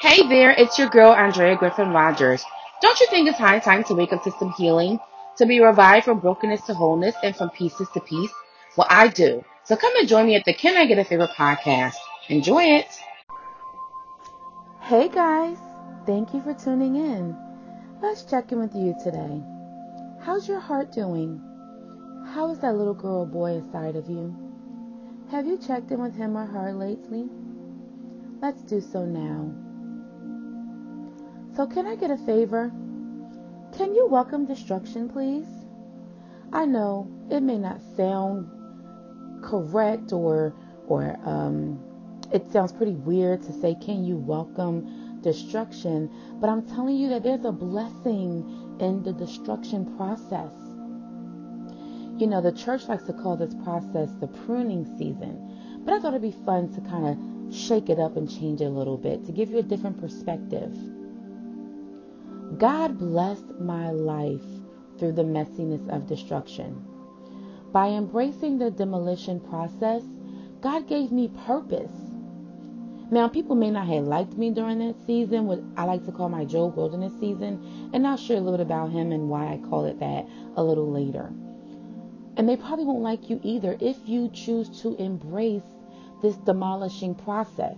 Hey there, it's your girl Andrea Griffin Rogers. Don't you think it's high time to wake up to some healing, to be revived from brokenness to wholeness and from pieces to peace? Well, I do. So come and join me at the Can I Get a Favor podcast. Enjoy it. Hey guys, thank you for tuning in. Let's check in with you today. How's your heart doing? How is that little girl or boy inside of you? Have you checked in with him or her lately? Let's do so now. So, can I get a favor? Can you welcome destruction, please? I know it may not sound correct or or um, it sounds pretty weird to say, "Can you welcome destruction?" But I'm telling you that there's a blessing in the destruction process. You know, the church likes to call this process the pruning season, but I thought it'd be fun to kind of shake it up and change it a little bit to give you a different perspective. God blessed my life through the messiness of destruction. By embracing the demolition process, God gave me purpose. Now, people may not have liked me during that season, what I like to call my Job wilderness season, and I'll share a little bit about him and why I call it that a little later. And they probably won't like you either if you choose to embrace this demolishing process.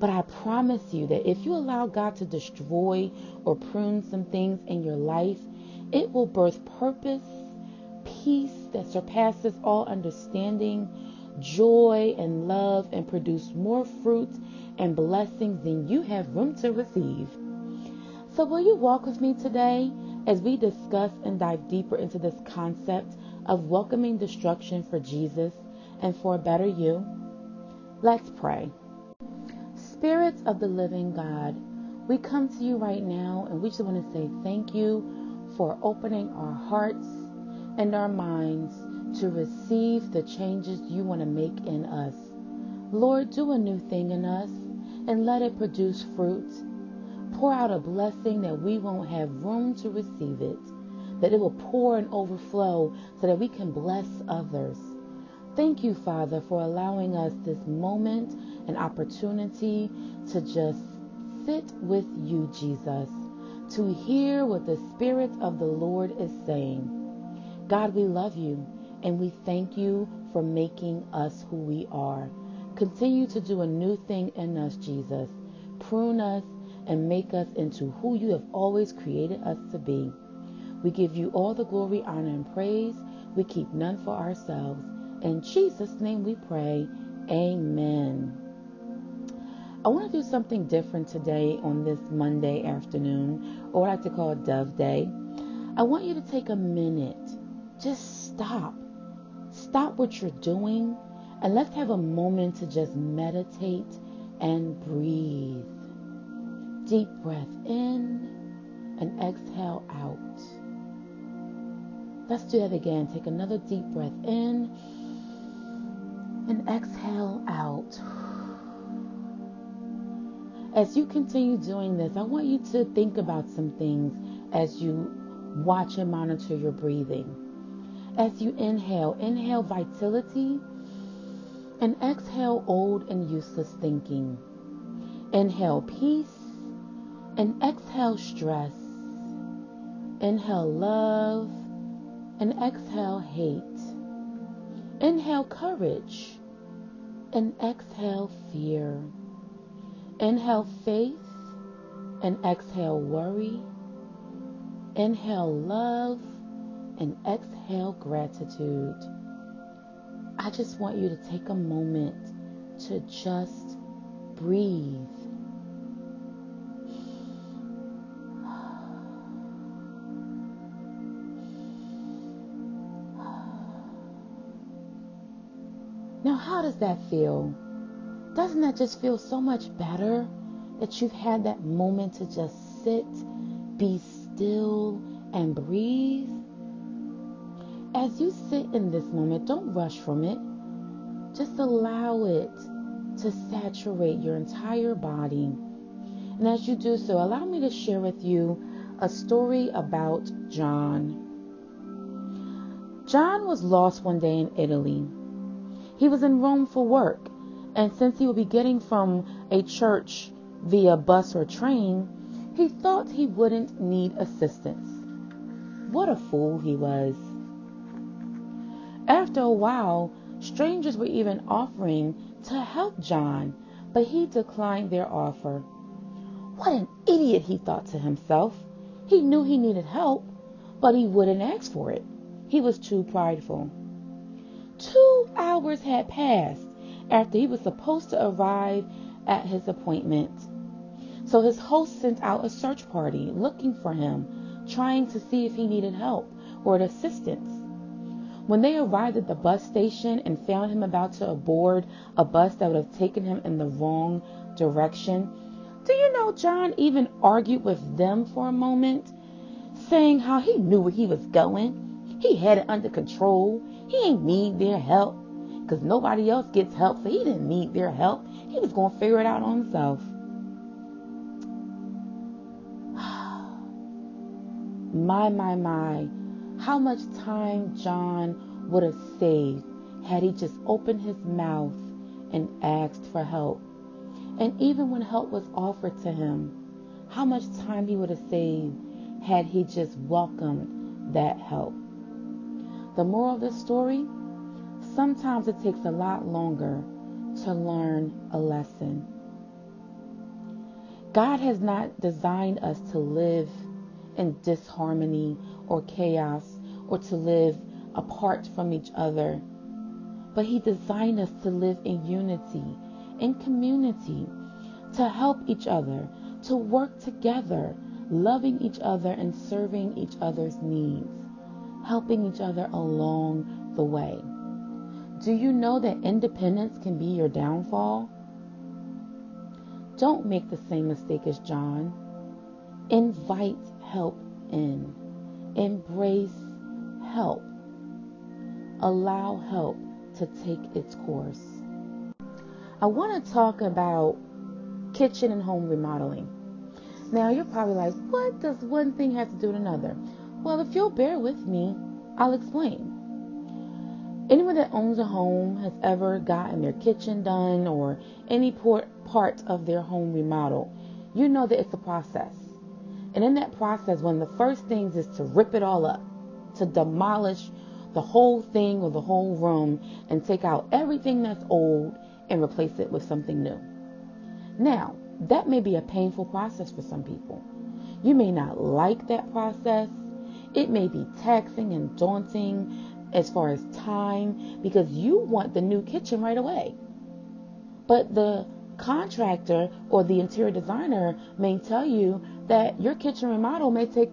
But I promise you that if you allow God to destroy or prune some things in your life, it will birth purpose, peace that surpasses all understanding, joy and love, and produce more fruit and blessings than you have room to receive. So, will you walk with me today as we discuss and dive deeper into this concept of welcoming destruction for Jesus and for a better you? Let's pray. Spirits of the living God, we come to you right now and we just want to say thank you for opening our hearts and our minds to receive the changes you want to make in us. Lord, do a new thing in us and let it produce fruit. Pour out a blessing that we won't have room to receive it, that it will pour and overflow so that we can bless others. Thank you, Father, for allowing us this moment and opportunity to just sit with you, Jesus, to hear what the Spirit of the Lord is saying. God, we love you and we thank you for making us who we are. Continue to do a new thing in us, Jesus. Prune us and make us into who you have always created us to be. We give you all the glory, honor, and praise. We keep none for ourselves. In Jesus' name we pray. Amen. I want to do something different today on this Monday afternoon, or what I like to call Dove Day. I want you to take a minute. Just stop. Stop what you're doing and let's have a moment to just meditate and breathe. Deep breath in and exhale out. Let's do that again. Take another deep breath in and exhale out. As you continue doing this, I want you to think about some things as you watch and monitor your breathing. As you inhale, inhale vitality and exhale old and useless thinking. Inhale peace and exhale stress. Inhale love and exhale hate. Inhale courage and exhale fear. Inhale faith and exhale worry. Inhale love and exhale gratitude. I just want you to take a moment to just breathe. Now, how does that feel? Doesn't that just feel so much better that you've had that moment to just sit, be still, and breathe? As you sit in this moment, don't rush from it. Just allow it to saturate your entire body. And as you do so, allow me to share with you a story about John. John was lost one day in Italy. He was in Rome for work, and since he would be getting from a church via bus or train, he thought he wouldn't need assistance. What a fool he was. After a while, strangers were even offering to help John, but he declined their offer. What an idiot, he thought to himself. He knew he needed help, but he wouldn't ask for it. He was too prideful. Two hours had passed after he was supposed to arrive at his appointment. So his host sent out a search party looking for him, trying to see if he needed help or assistance. When they arrived at the bus station and found him about to board a bus that would have taken him in the wrong direction, do you know John even argued with them for a moment, saying how he knew where he was going? He had it under control. He ain't need their help because nobody else gets help, so he didn't need their help. He was going to figure it out on himself. my, my, my, how much time John would have saved had he just opened his mouth and asked for help. And even when help was offered to him, how much time he would have saved had he just welcomed that help. The moral of the story sometimes it takes a lot longer to learn a lesson. God has not designed us to live in disharmony or chaos or to live apart from each other, but He designed us to live in unity, in community, to help each other, to work together, loving each other and serving each other's needs, helping each other along the way. Do you know that independence can be your downfall? Don't make the same mistake as John. Invite help in. Embrace help. Allow help to take its course. I want to talk about kitchen and home remodeling. Now, you're probably like, what does one thing have to do with another? Well, if you'll bear with me, I'll explain. Anyone that owns a home has ever gotten their kitchen done or any part of their home remodeled, you know that it's a process. And in that process, one of the first things is to rip it all up, to demolish the whole thing or the whole room and take out everything that's old and replace it with something new. Now, that may be a painful process for some people. You may not like that process. It may be taxing and daunting as far as time because you want the new kitchen right away. But the contractor or the interior designer may tell you that your kitchen remodel may take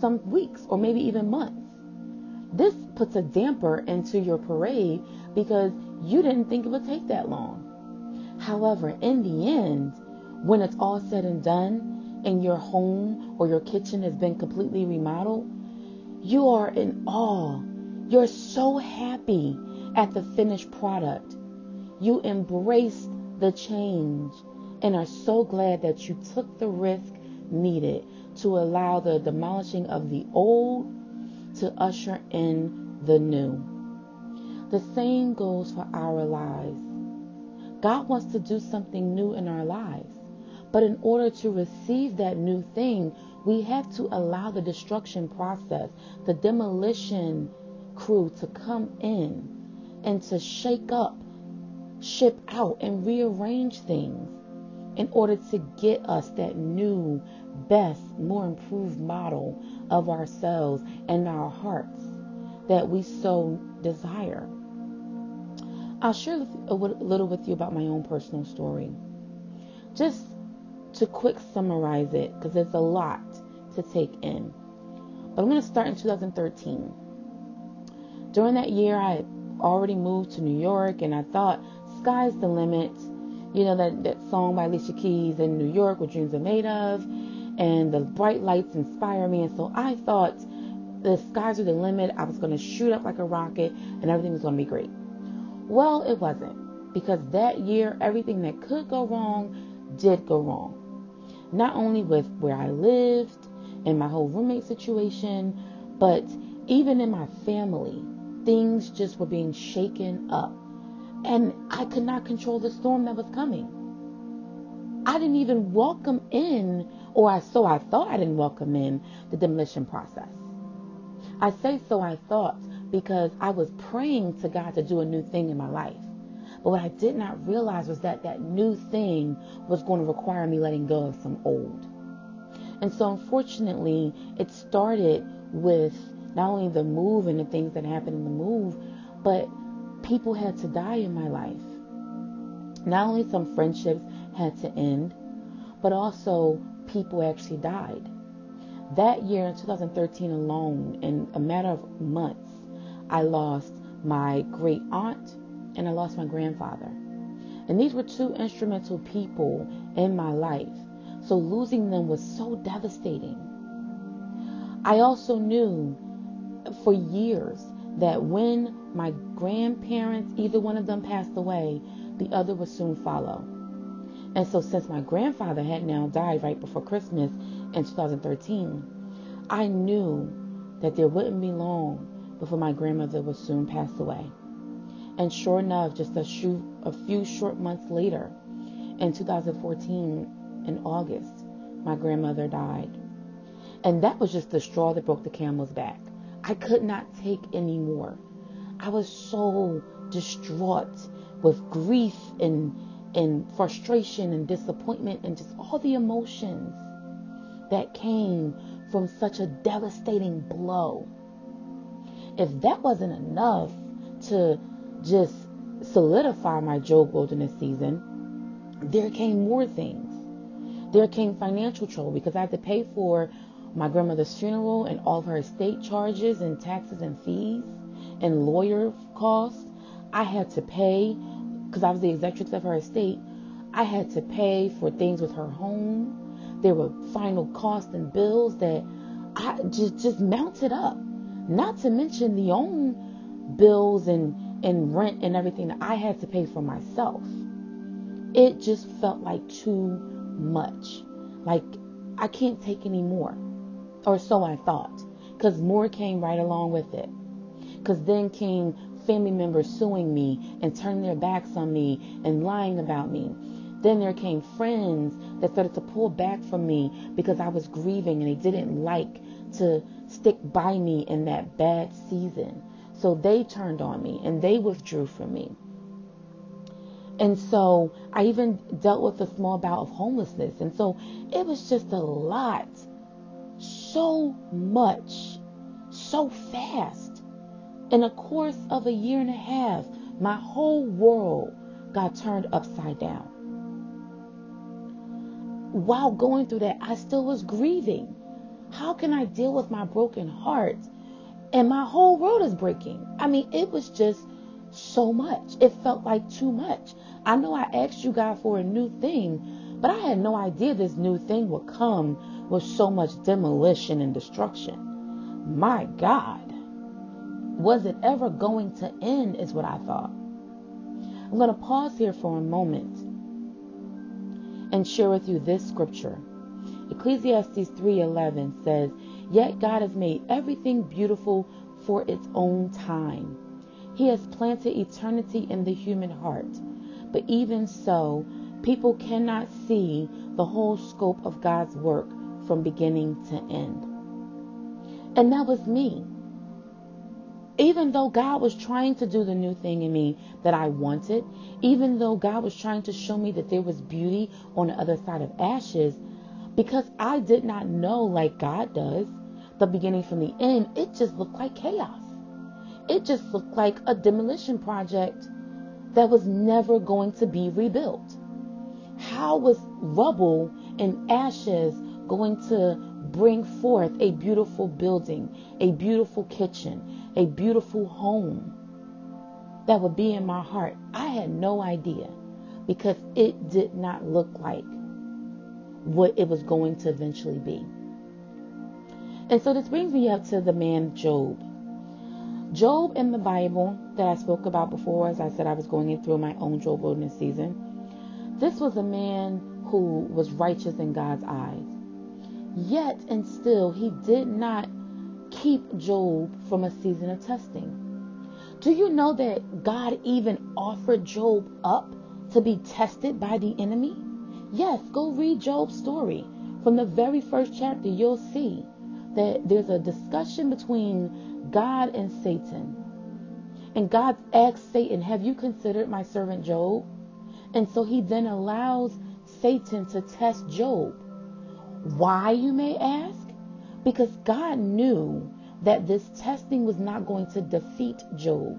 some weeks or maybe even months. This puts a damper into your parade because you didn't think it would take that long. However, in the end, when it's all said and done and your home or your kitchen has been completely remodeled, you are in awe you're so happy at the finished product. You embraced the change and are so glad that you took the risk needed to allow the demolishing of the old to usher in the new. The same goes for our lives. God wants to do something new in our lives. But in order to receive that new thing, we have to allow the destruction process, the demolition crew to come in and to shake up, ship out, and rearrange things in order to get us that new, best, more improved model of ourselves and our hearts that we so desire. I'll share a little with you about my own personal story. Just to quick summarize it, because it's a lot to take in. But I'm going to start in 2013 during that year, I had already moved to New York, and I thought, sky's the limit. You know, that, that song by Alicia Keys, In New York, What Dreams Are Made Of, and the bright lights inspire me. And so I thought the skies are the limit. I was going to shoot up like a rocket, and everything was going to be great. Well, it wasn't. Because that year, everything that could go wrong did go wrong. Not only with where I lived and my whole roommate situation, but even in my family things just were being shaken up. And I could not control the storm that was coming. I didn't even welcome in, or I so I thought I didn't welcome in the demolition process. I say so I thought because I was praying to God to do a new thing in my life. But what I did not realize was that that new thing was going to require me letting go of some old. And so, unfortunately, it started with not only the move and the things that happened in the move, but people had to die in my life. Not only some friendships had to end, but also people actually died. That year in 2013 alone, in a matter of months, I lost my great aunt and I lost my grandfather. And these were two instrumental people in my life. So losing them was so devastating. I also knew for years that when my grandparents, either one of them passed away, the other would soon follow. And so, since my grandfather had now died right before Christmas in 2013, I knew that there wouldn't be long before my grandmother would soon pass away. And sure enough, just a, a few short months later, in 2014, in August, my grandmother died. And that was just the straw that broke the camel's back. I could not take anymore. I was so distraught with grief and and frustration and disappointment and just all the emotions that came from such a devastating blow. If that wasn't enough to just solidify my Job wilderness season, there came more things. There came financial trouble because I had to pay for my grandmother's funeral and all of her estate charges and taxes and fees and lawyer costs. I had to pay because I was the executive of her estate. I had to pay for things with her home. There were final costs and bills that I just just mounted up. Not to mention the own bills and and rent and everything that I had to pay for myself. It just felt like too much. Like I can't take any more. Or so I thought. Because more came right along with it. Because then came family members suing me and turning their backs on me and lying about me. Then there came friends that started to pull back from me because I was grieving and they didn't like to stick by me in that bad season. So they turned on me and they withdrew from me. And so I even dealt with a small bout of homelessness. And so it was just a lot. So much. So fast. In a course of a year and a half, my whole world got turned upside down. While going through that, I still was grieving. How can I deal with my broken heart and my whole world is breaking. I mean, it was just so much. It felt like too much. I know I asked you God for a new thing, but I had no idea this new thing would come with so much demolition and destruction. My God. Was it ever going to end, is what I thought. I'm going to pause here for a moment and share with you this scripture. Ecclesiastes 3:11 says, Yet God has made everything beautiful for its own time. He has planted eternity in the human heart. But even so, people cannot see the whole scope of God's work from beginning to end. And that was me. Even though God was trying to do the new thing in me that I wanted, even though God was trying to show me that there was beauty on the other side of ashes, because I did not know, like God does, the beginning from the end, it just looked like chaos. It just looked like a demolition project that was never going to be rebuilt. How was rubble and ashes going to bring forth a beautiful building, a beautiful kitchen, a beautiful home that would be in my heart? I had no idea because it did not look like what it was going to eventually be. And so this brings me up to the man Job. Job in the Bible that I spoke about before, as I said I was going through my own Job wilderness season, this was a man who was righteous in God's eyes. Yet and still, he did not keep Job from a season of testing. Do you know that God even offered Job up to be tested by the enemy? Yes, go read Job's story. From the very first chapter, you'll see that there's a discussion between God and Satan. And God asks Satan, Have you considered my servant Job? And so he then allows Satan to test Job. Why, you may ask? Because God knew that this testing was not going to defeat Job,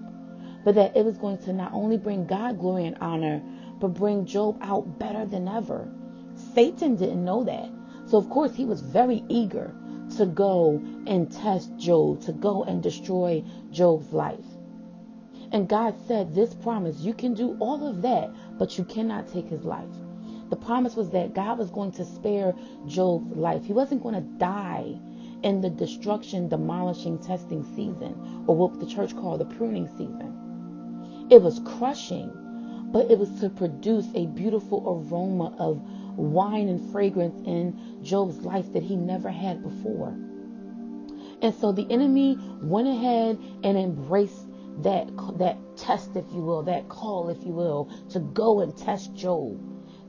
but that it was going to not only bring God glory and honor, but bring Job out better than ever. Satan didn't know that. So, of course, he was very eager to go and test Job, to go and destroy Job's life. And God said, This promise, you can do all of that, but you cannot take his life. The promise was that God was going to spare Job's life. He wasn't going to die in the destruction, demolishing, testing season, or what the church called the pruning season. It was crushing, but it was to produce a beautiful aroma of wine and fragrance in Job's life that he never had before. And so the enemy went ahead and embraced that that test, if you will, that call, if you will, to go and test Job.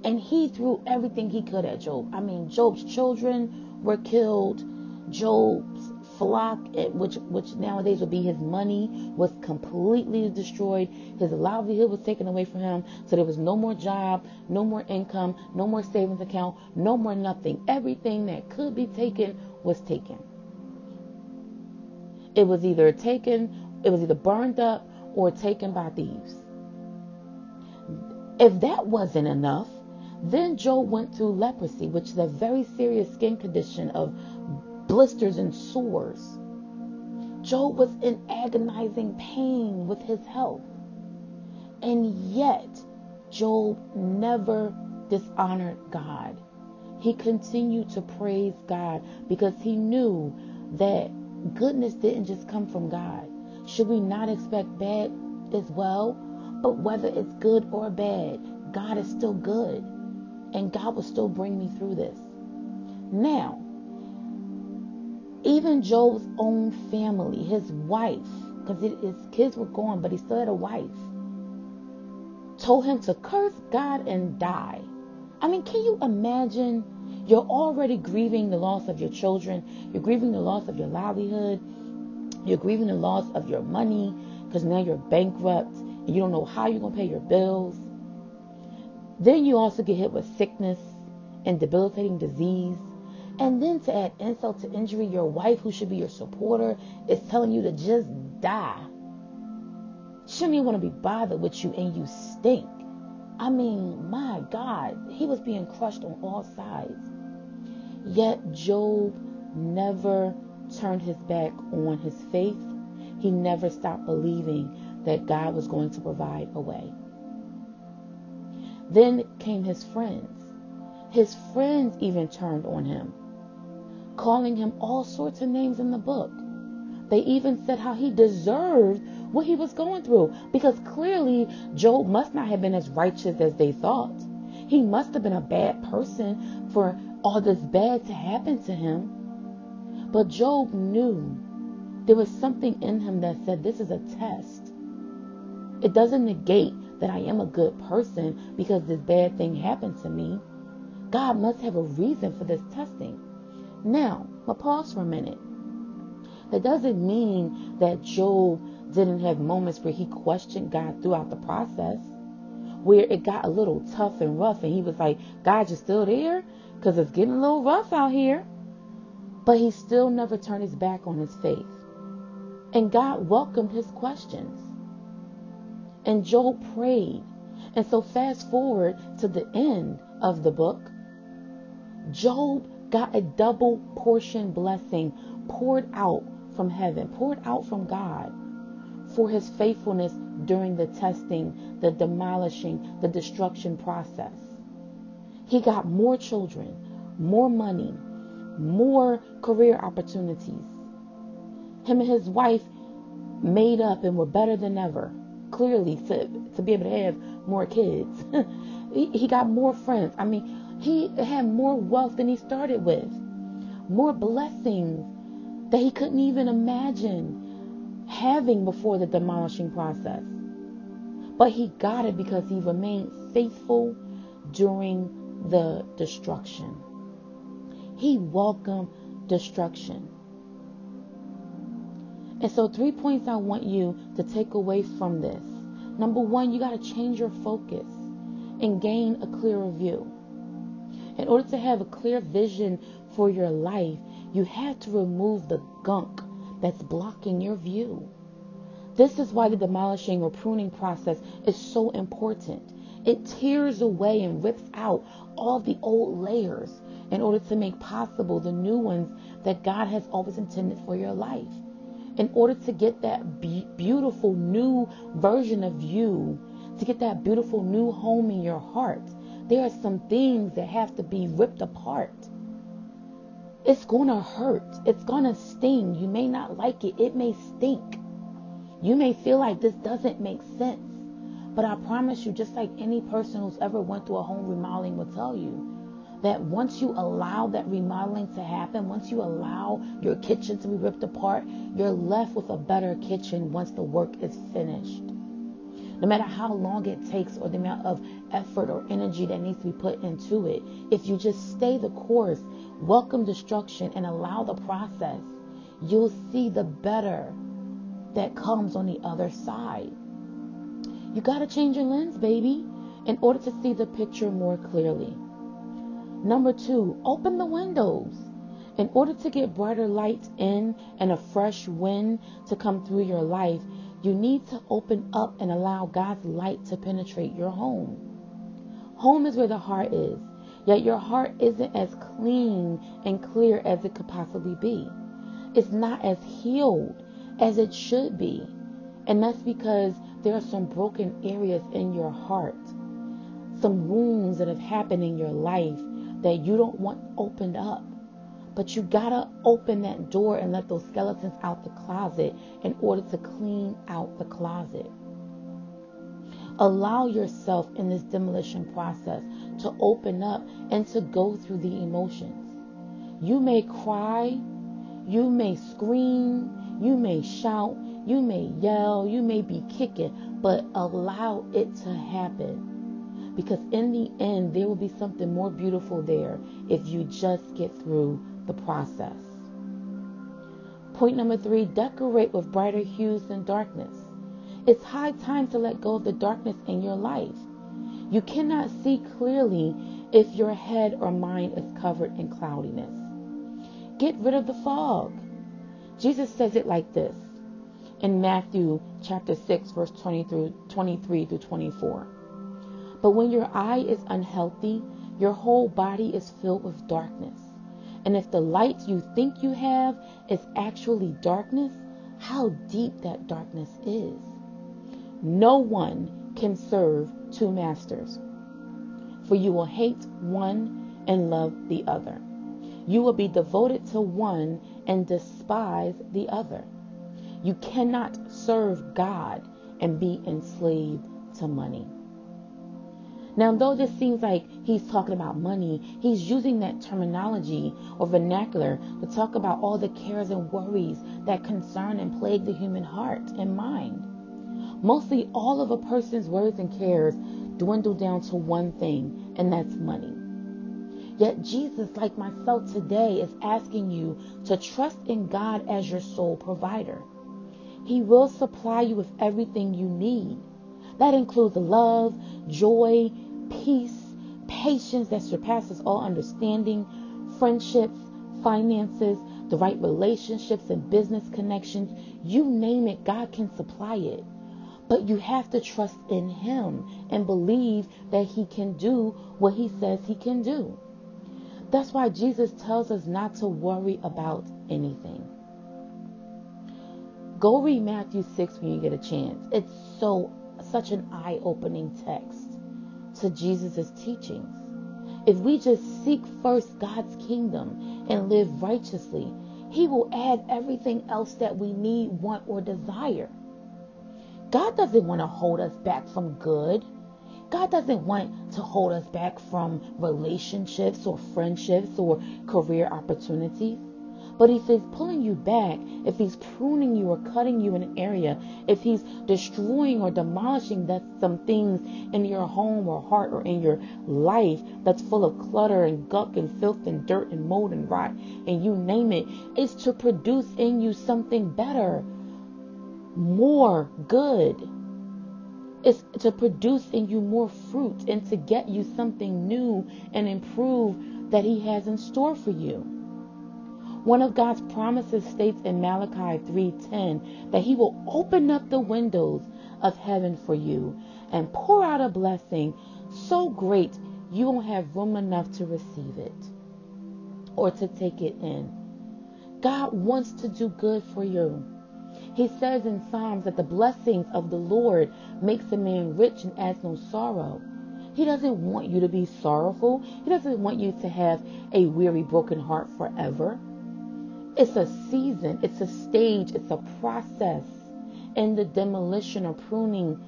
And he threw everything he could at Job. I mean, Job's children were killed. Job's flock, which which nowadays would be his money, was completely destroyed. His livelihood was taken away from him. So there was no more job, no more income, no more savings account, no more nothing. Everything that could be taken was taken. It was either taken it was either burned up or taken by thieves. If that wasn't enough, then Job went through leprosy, which is a very serious skin condition of blisters and sores. Job was in agonizing pain with his health. And yet, Job never dishonored God. He continued to praise God because he knew that goodness didn't just come from God. Should we not expect bad as well? But whether it's good or bad, God is still good. And God will still bring me through this. Now, even Job's own family, his wife, because his kids were gone, but he still had a wife, told him to curse God and die. I mean, can you imagine? You're already grieving the loss of your children, you're grieving the loss of your livelihood, you're grieving the loss of your money because now you're bankrupt and you don't know how you're going to pay your bills. Then you also get hit with sickness and debilitating disease. And then to add insult to injury, your wife, who should be your supporter, is telling you to just die. Shouldn't even want to be bothered with you and you stink. I mean, my God, he was being crushed on all sides. Yet Job never turned his back on his faith, he never stopped believing that God was going to provide a way. Then came his friends. His friends even turned on him, calling him all sorts of names in the book. They even said how he deserved what he was going through because clearly Job must not have been as righteous as they thought. He must have been a bad person for all this bad to happen to him. But Job knew there was something in him that said, This is a test. It doesn't negate that I am a good person because this bad thing happened to me. God must have a reason for this testing. Now, I'll pause for a minute. That doesn't mean that Job didn't have moments where he questioned God throughout the process, where it got a little tough and rough, and he was like, God, you're still there? Because it's getting a little rough out here. But he still never turned his back on his faith. And God welcomed his questions. And Job prayed. And so, fast forward to the end of the book, Job got a double portion blessing poured out from heaven, poured out from God for his faithfulness during the testing, the demolishing, the destruction process. He got more children, more money, more career opportunities. Him and his wife made up and were better than ever. Clearly, to, to be able to have more kids. he, he got more friends. I mean, he had more wealth than he started with, more blessings that he couldn't even imagine having before the demolishing process. But he got it because he remained faithful during the destruction. He welcomed destruction. And so, three points I want you to take away from this. Number one, you got to change your focus and gain a clearer view. In order to have a clear vision for your life, you have to remove the gunk that's blocking your view. This is why the demolishing or pruning process is so important. It tears away and rips out all the old layers in order to make possible the new ones that God has always intended for your life. In order to get that be- beautiful new version of you, to get that beautiful new home in your heart, there are some things that have to be ripped apart. It's going to hurt. It's going to sting. You may not like it. It may stink. You may feel like this doesn't make sense. But I promise you, just like any person who's ever went through a home remodeling will tell you, that once you allow that remodeling to happen, once you allow your kitchen to be ripped apart, you're left with a better kitchen once the work is finished. No matter how long it takes or the amount of effort or energy that needs to be put into it, if you just stay the course, welcome destruction, and allow the process, you'll see the better that comes on the other side. You got to change your lens, baby, in order to see the picture more clearly. Number two, open the windows. In order to get brighter light in and a fresh wind to come through your life, you need to open up and allow God's light to penetrate your home. Home is where the heart is, yet your heart isn't as clean and clear as it could possibly be. It's not as healed as it should be. And that's because there are some broken areas in your heart, some wounds that have happened in your life that you don't want opened up. But you gotta open that door and let those skeletons out the closet in order to clean out the closet. Allow yourself in this demolition process to open up and to go through the emotions. You may cry, you may scream, you may shout, you may yell, you may be kicking, but allow it to happen. Because in the end, there will be something more beautiful there if you just get through the process. Point number three decorate with brighter hues than darkness. It's high time to let go of the darkness in your life. You cannot see clearly if your head or mind is covered in cloudiness. Get rid of the fog. Jesus says it like this in Matthew chapter 6 verse 20 through 23 through 24. But when your eye is unhealthy, your whole body is filled with darkness. And if the light you think you have is actually darkness, how deep that darkness is. No one can serve two masters, for you will hate one and love the other. You will be devoted to one and despise the other. You cannot serve God and be enslaved to money. Now, though this seems like he's talking about money, he's using that terminology or vernacular to talk about all the cares and worries that concern and plague the human heart and mind. Mostly all of a person's worries and cares dwindle down to one thing, and that's money. Yet Jesus, like myself today, is asking you to trust in God as your sole provider. He will supply you with everything you need. That includes love, joy, peace, patience that surpasses all understanding, friendships, finances, the right relationships and business connections. You name it, God can supply it. But you have to trust in Him and believe that He can do what He says He can do. That's why Jesus tells us not to worry about anything. Go read Matthew 6 when you get a chance. It's so such an eye-opening text to Jesus' teachings. If we just seek first God's kingdom and live righteously, He will add everything else that we need, want, or desire. God doesn't want to hold us back from good. God doesn't want to hold us back from relationships or friendships or career opportunities. But if he's pulling you back, if he's pruning you or cutting you in an area, if he's destroying or demolishing that some things in your home or heart or in your life that's full of clutter and gunk and filth and dirt and mold and rot and you name it, it's to produce in you something better, more good. It's to produce in you more fruit and to get you something new and improve that he has in store for you. One of God's promises states in Malachi 3:10 that he will open up the windows of heaven for you and pour out a blessing so great you won't have room enough to receive it or to take it in. God wants to do good for you. He says in Psalms that the blessings of the Lord makes a man rich and adds no sorrow. He doesn't want you to be sorrowful. He doesn't want you to have a weary, broken heart forever. It's a season, it's a stage, it's a process in the demolition or pruning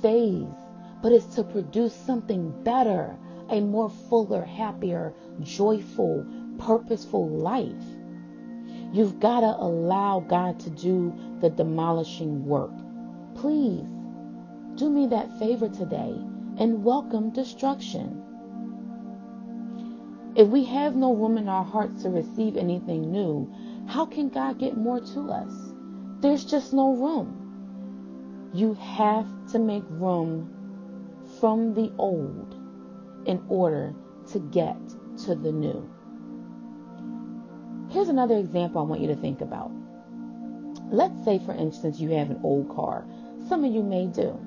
phase, but it's to produce something better, a more fuller, happier, joyful, purposeful life. You've got to allow God to do the demolishing work. Please do me that favor today and welcome destruction. If we have no room in our hearts to receive anything new, how can God get more to us? There's just no room. You have to make room from the old in order to get to the new. Here's another example I want you to think about. Let's say, for instance, you have an old car. Some of you may do.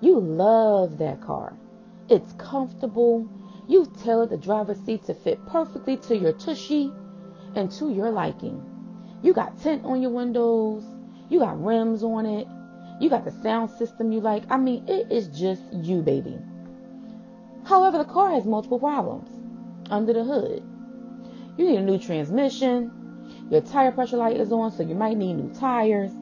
You love that car. It's comfortable. You've tailored the driver's seat to fit perfectly to your tushy and to your liking. You got tint on your windows. You got rims on it. You got the sound system you like. I mean, it is just you, baby. However, the car has multiple problems under the hood. You need a new transmission. Your tire pressure light is on, so you might need new tires.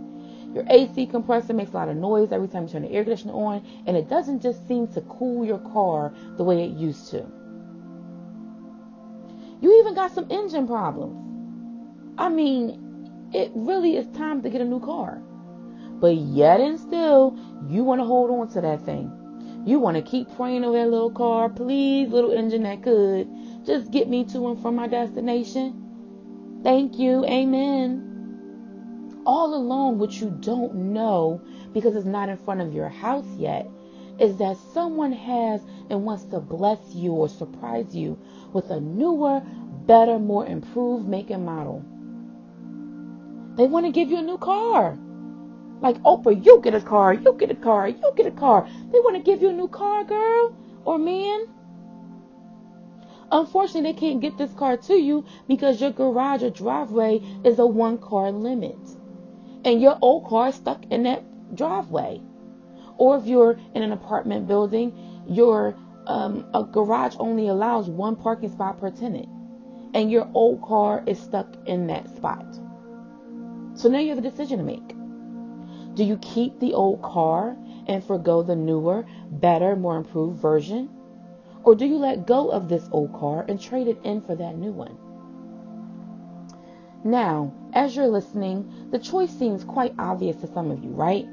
Your AC compressor makes a lot of noise every time you turn the air conditioner on, and it doesn't just seem to cool your car the way it used to. You even got some engine problems. I mean, it really is time to get a new car. But yet and still, you want to hold on to that thing. You want to keep praying over that little car. Please, little engine that could, just get me to and from my destination. Thank you. Amen all along what you don't know because it's not in front of your house yet is that someone has and wants to bless you or surprise you with a newer, better, more improved make and model. They want to give you a new car. Like Oprah, you get a car, you get a car, you get a car. They want to give you a new car, girl or man. Unfortunately, they can't get this car to you because your garage or driveway is a one car limit and your old car is stuck in that driveway. Or if you're in an apartment building, your um, a garage only allows one parking spot per tenant, and your old car is stuck in that spot. So now you have a decision to make. Do you keep the old car and forego the newer, better, more improved version? Or do you let go of this old car and trade it in for that new one? Now, as you're listening, the choice seems quite obvious to some of you, right?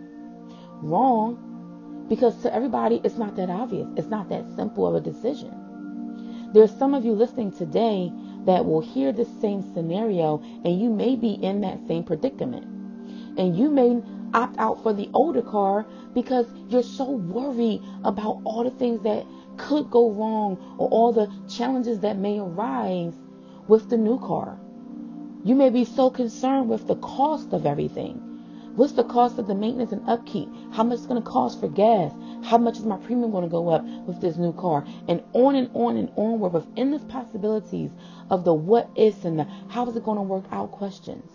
Wrong, because to everybody, it's not that obvious. It's not that simple of a decision. There's some of you listening today that will hear this same scenario, and you may be in that same predicament. And you may opt out for the older car because you're so worried about all the things that could go wrong or all the challenges that may arise with the new car. You may be so concerned with the cost of everything. What's the cost of the maintenance and upkeep? How much is going to cost for gas? How much is my premium going to go up with this new car? And on and on and on. We're within this possibilities of the what ifs and the how is it going to work out questions.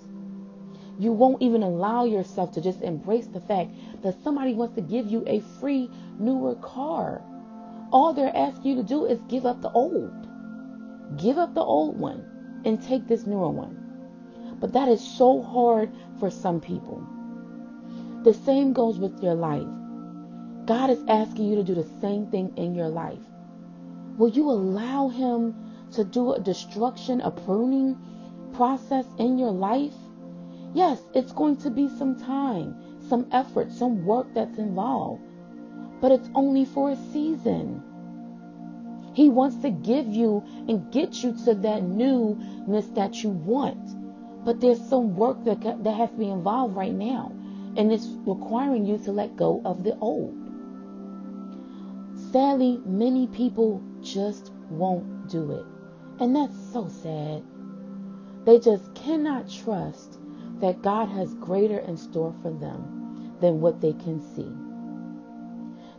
You won't even allow yourself to just embrace the fact that somebody wants to give you a free newer car. All they're asking you to do is give up the old. Give up the old one and take this newer one. But that is so hard for some people. The same goes with your life. God is asking you to do the same thing in your life. Will you allow Him to do a destruction, a pruning process in your life, yes, it's going to be some time, some effort, some work that's involved, but it's only for a season. He wants to give you and get you to that newness that you want. But there's some work that, that has to be involved right now. And it's requiring you to let go of the old. Sadly, many people just won't do it. And that's so sad. They just cannot trust that God has greater in store for them than what they can see.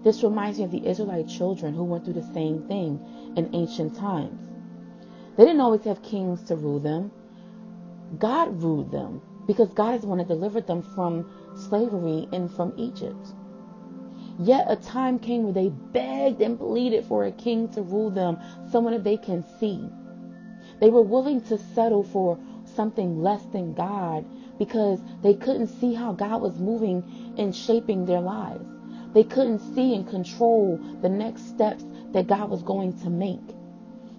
This reminds me of the Israelite children who went through the same thing in ancient times. They didn't always have kings to rule them. God ruled them because God is the one that delivered them from slavery and from Egypt. Yet a time came where they begged and pleaded for a king to rule them, someone that they can see. They were willing to settle for something less than God because they couldn't see how God was moving and shaping their lives. They couldn't see and control the next steps that God was going to make.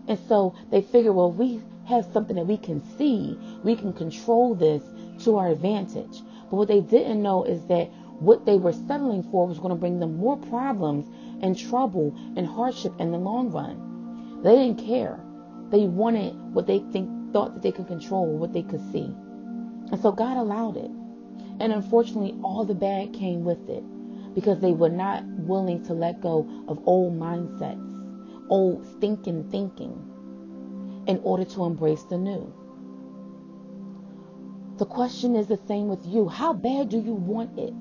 And so they figured, well, we have something that we can see, we can control this to our advantage. But what they didn't know is that what they were settling for was going to bring them more problems and trouble and hardship in the long run. They didn't care. They wanted what they think thought that they could control, what they could see. And so God allowed it. And unfortunately, all the bad came with it because they were not willing to let go of old mindsets, old stinking thinking, in order to embrace the new. The question is the same with you. How bad do you want it?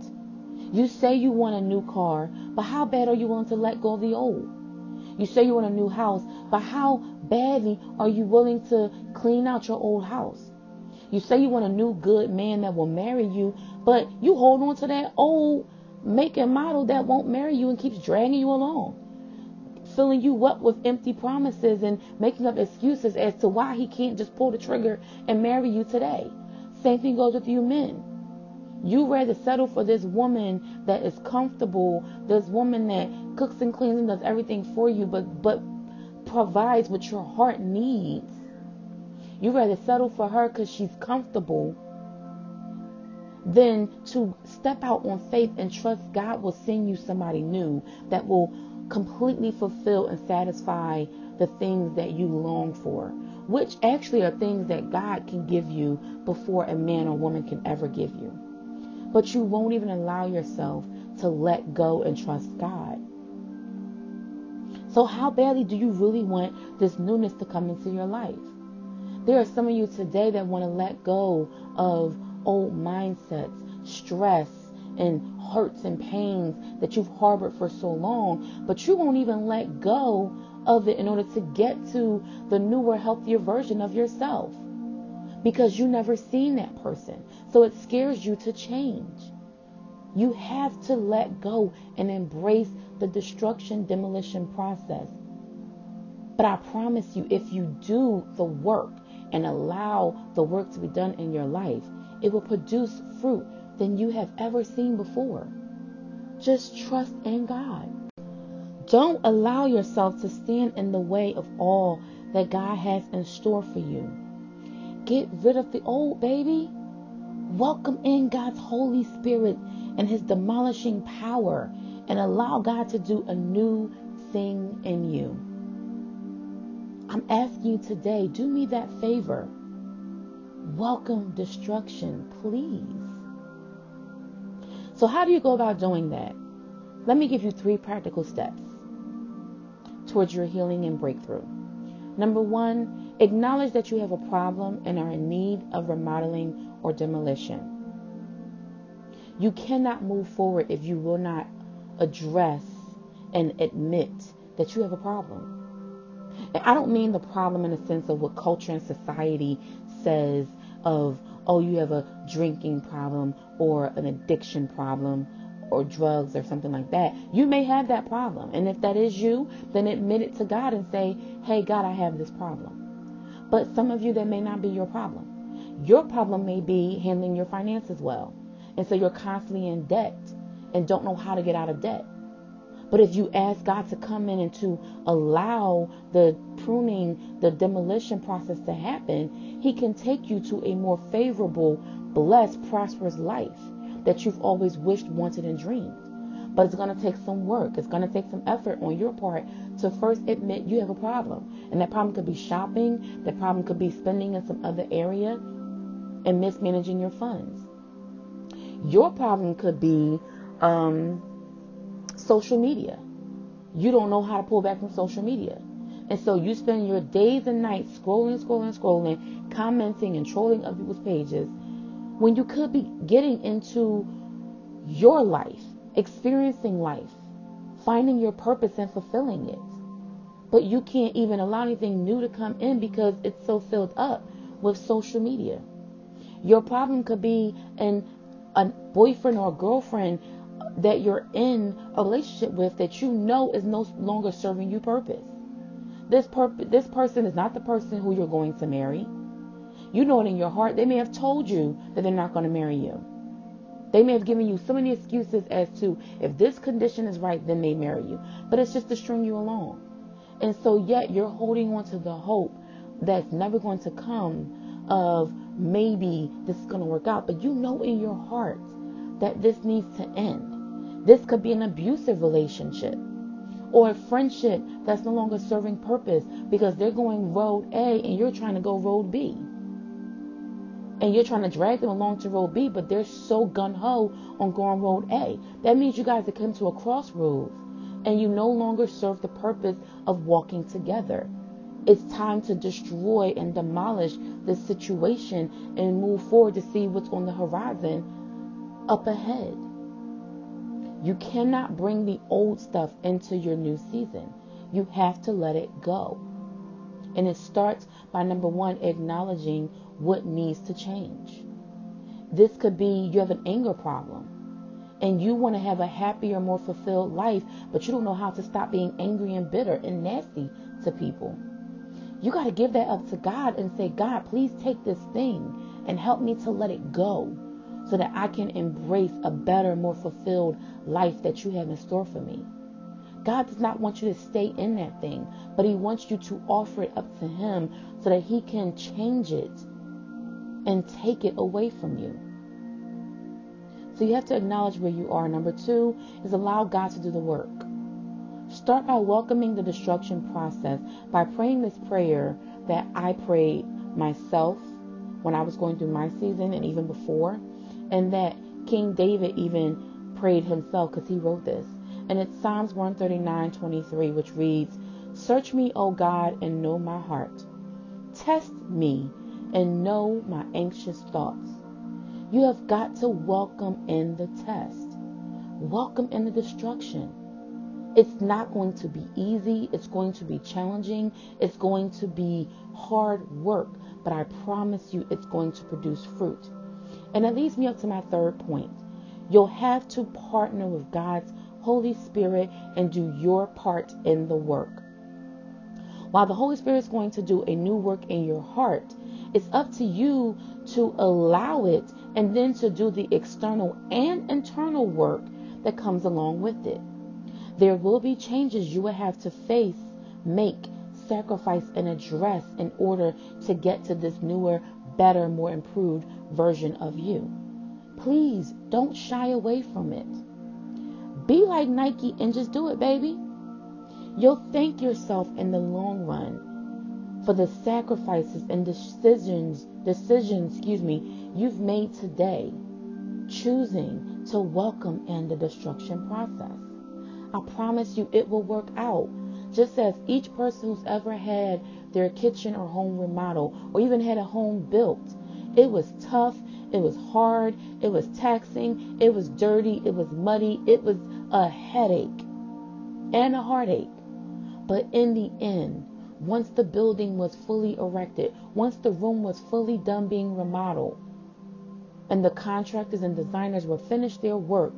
You say you want a new car, but how bad are you willing to let go of the old? You say you want a new house, but how badly are you willing to clean out your old house? You say you want a new good man that will marry you, but you hold on to that old make and model that won't marry you and keeps dragging you along, filling you up with empty promises and making up excuses as to why he can't just pull the trigger and marry you today. Same thing goes with you men. You rather settle for this woman that is comfortable, this woman that cooks and cleans and does everything for you, but but provides what your heart needs. You rather settle for her because she's comfortable than to step out on faith and trust God will send you somebody new that will completely fulfill and satisfy the things that you long for, which actually are things that God can give you before a man or woman can ever give you. But you won't even allow yourself to let go and trust God. So, how badly do you really want this newness to come into your life? There are some of you today that want to let go of old mindsets, stress, and hurts and pains that you've harbored for so long, but you won't even let go of it in order to get to the newer, healthier version of yourself because you never seen that person. So it scares you to change. You have to let go and embrace the destruction demolition process. But I promise you, if you do the work and allow the work to be done in your life, it will produce fruit than you have ever seen before. Just trust in God. Don't allow yourself to stand in the way of all that God has in store for you. Get rid of the old, baby. Welcome in God's Holy Spirit and His demolishing power and allow God to do a new thing in you. I'm asking you today, do me that favor welcome destruction, please. So, how do you go about doing that? Let me give you three practical steps towards your healing and breakthrough. Number one, acknowledge that you have a problem and are in need of remodeling or demolition. You cannot move forward if you will not address and admit that you have a problem. And I don't mean the problem in the sense of what culture and society says of, oh, you have a drinking problem or an addiction problem or drugs or something like that. You may have that problem. And if that is you, then admit it to God and say, hey, God, I have this problem. But some of you, that may not be your problem. Your problem may be handling your finances well. And so you're constantly in debt and don't know how to get out of debt. But if you ask God to come in and to allow the pruning the demolition process to happen, He can take you to a more favorable, blessed, prosperous life that you've always wished, wanted, and dreamed. But it's going to take some work. It's going to take some effort on your part to first admit you have a problem. And that problem could be shopping, that problem could be spending in some other area and mismanaging your funds. Your problem could be um, social media. You don't know how to pull back from social media. And so you spend your days and nights scrolling, scrolling, scrolling, commenting and trolling other people's pages when you could be getting into your life, experiencing life, finding your purpose and fulfilling it. But you can't even allow anything new to come in because it's so filled up with social media. Your problem could be an a boyfriend or a girlfriend that you're in a relationship with that you know is no longer serving you purpose. This per- this person is not the person who you're going to marry. You know it in your heart. They may have told you that they're not going to marry you. They may have given you so many excuses as to if this condition is right, then they marry you. But it's just to string you along. And so yet you're holding on to the hope that's never going to come of maybe this is going to work out. But you know in your heart that this needs to end. This could be an abusive relationship or a friendship that's no longer serving purpose because they're going road A and you're trying to go road B. And you're trying to drag them along to road B, but they're so gun ho on going road A. That means you guys have come to a crossroads and you no longer serve the purpose of walking together. It's time to destroy and demolish this situation and move forward to see what's on the horizon up ahead. You cannot bring the old stuff into your new season. You have to let it go. And it starts by number one, acknowledging what needs to change. This could be you have an anger problem and you want to have a happier, more fulfilled life, but you don't know how to stop being angry and bitter and nasty to people. You got to give that up to God and say, God, please take this thing and help me to let it go so that I can embrace a better, more fulfilled life that you have in store for me. God does not want you to stay in that thing, but He wants you to offer it up to Him so that He can change it and take it away from you. So you have to acknowledge where you are. Number two is allow God to do the work. Start by welcoming the destruction process by praying this prayer that I prayed myself when I was going through my season and even before and that King David even prayed himself because he wrote this. And it's Psalms 139:23, which reads, Search me, O God, and know my heart. Test me and know my anxious thoughts. You have got to welcome in the test. Welcome in the destruction. It's not going to be easy. It's going to be challenging. It's going to be hard work. But I promise you, it's going to produce fruit. And that leads me up to my third point. You'll have to partner with God's Holy Spirit and do your part in the work. While the Holy Spirit is going to do a new work in your heart, it's up to you to allow it and then to do the external and internal work that comes along with it. There will be changes you will have to face, make, sacrifice, and address in order to get to this newer, better, more improved version of you. Please don't shy away from it. Be like Nike and just do it, baby. You'll thank yourself in the long run for the sacrifices and decisions, decisions, excuse me, you've made today, choosing to welcome in the destruction process. I promise you it will work out. Just as each person who's ever had their kitchen or home remodeled or even had a home built it was tough. It was hard. It was taxing. It was dirty. It was muddy. It was a headache and a heartache. But in the end, once the building was fully erected, once the room was fully done being remodeled, and the contractors and designers were finished their work,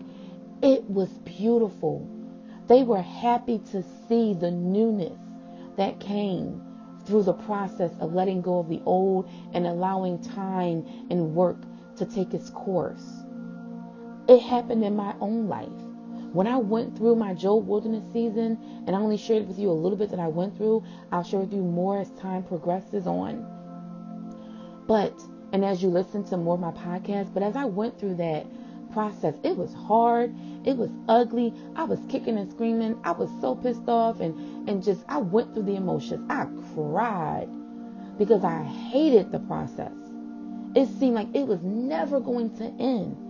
it was beautiful. They were happy to see the newness that came through the process of letting go of the old and allowing time and work to take its course. It happened in my own life. When I went through my Job wilderness season, and I only shared with you a little bit that I went through, I'll share with you more as time progresses on. But, and as you listen to more of my podcast, but as I went through that process, it was hard, it was ugly, I was kicking and screaming, I was so pissed off, and, and just, I went through the emotions. I cried because I hated the process. It seemed like it was never going to end.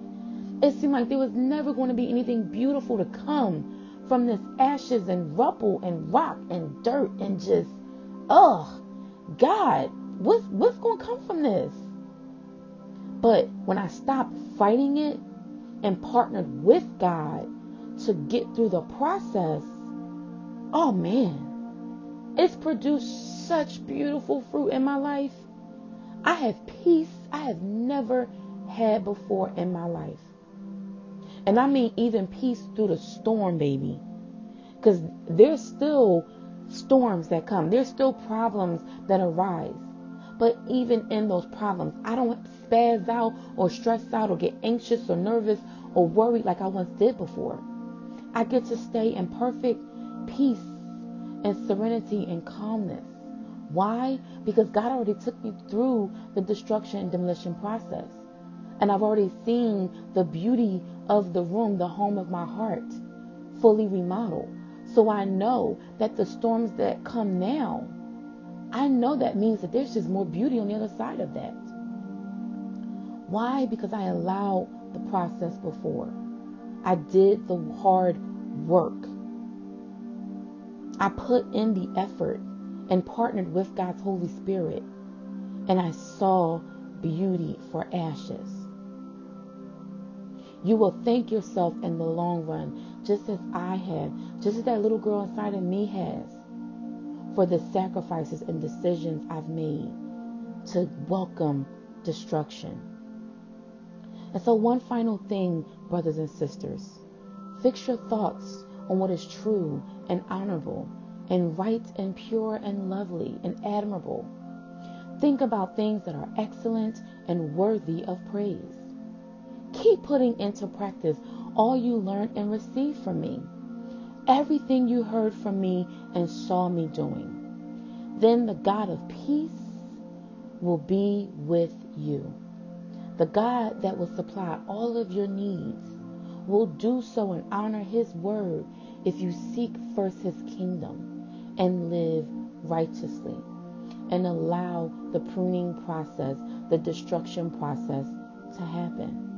It seemed like there was never going to be anything beautiful to come from this ashes and rubble and rock and dirt and just, ugh, God, what's what's going to come from this? But when I stopped fighting it and partnered with God to get through the process, oh man, it's produced such beautiful fruit in my life. I have peace I have never had before in my life. And I mean, even peace through the storm, baby. Because there's still storms that come, there's still problems that arise. But even in those problems, I don't spaz out or stress out or get anxious or nervous or worried like I once did before. I get to stay in perfect peace and serenity and calmness. Why? Because God already took me through the destruction and demolition process. And I've already seen the beauty of the room, the home of my heart, fully remodeled. So I know that the storms that come now, I know that means that there's just more beauty on the other side of that. Why? Because I allowed the process before. I did the hard work. I put in the effort and partnered with God's Holy Spirit. And I saw beauty for ashes. You will thank yourself in the long run, just as I have, just as that little girl inside of me has, for the sacrifices and decisions I've made to welcome destruction. And so, one final thing, brothers and sisters fix your thoughts on what is true and honorable and right and pure and lovely and admirable. Think about things that are excellent and worthy of praise. Keep putting into practice all you learned and received from me, everything you heard from me and saw me doing. Then the God of peace will be with you. The God that will supply all of your needs will do so and honor his word if you seek first his kingdom and live righteously and allow the pruning process, the destruction process to happen.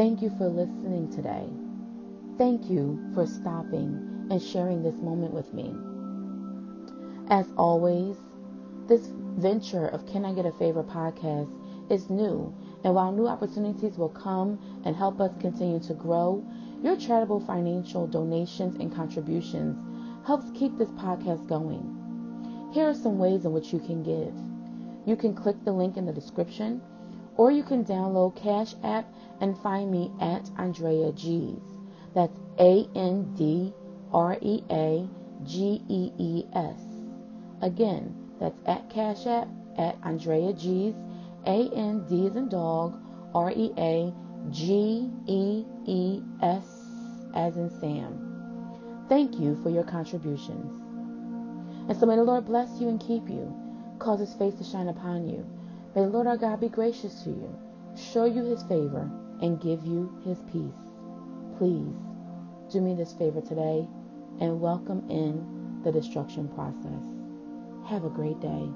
Thank you for listening today. Thank you for stopping and sharing this moment with me. As always, this venture of Can I Get a Favor podcast is new, and while new opportunities will come and help us continue to grow, your charitable financial donations and contributions helps keep this podcast going. Here are some ways in which you can give. You can click the link in the description, or you can download Cash App and find me at Andrea Gees. That's A N D R E A G E E S. Again, that's at Cash App at Andrea Gees. A N D is in dog, R E A G E E S as in Sam. Thank you for your contributions. And so may the Lord bless you and keep you, cause his face to shine upon you. May Lord our God be gracious to you, show you his favor, and give you his peace. Please do me this favor today and welcome in the destruction process. Have a great day.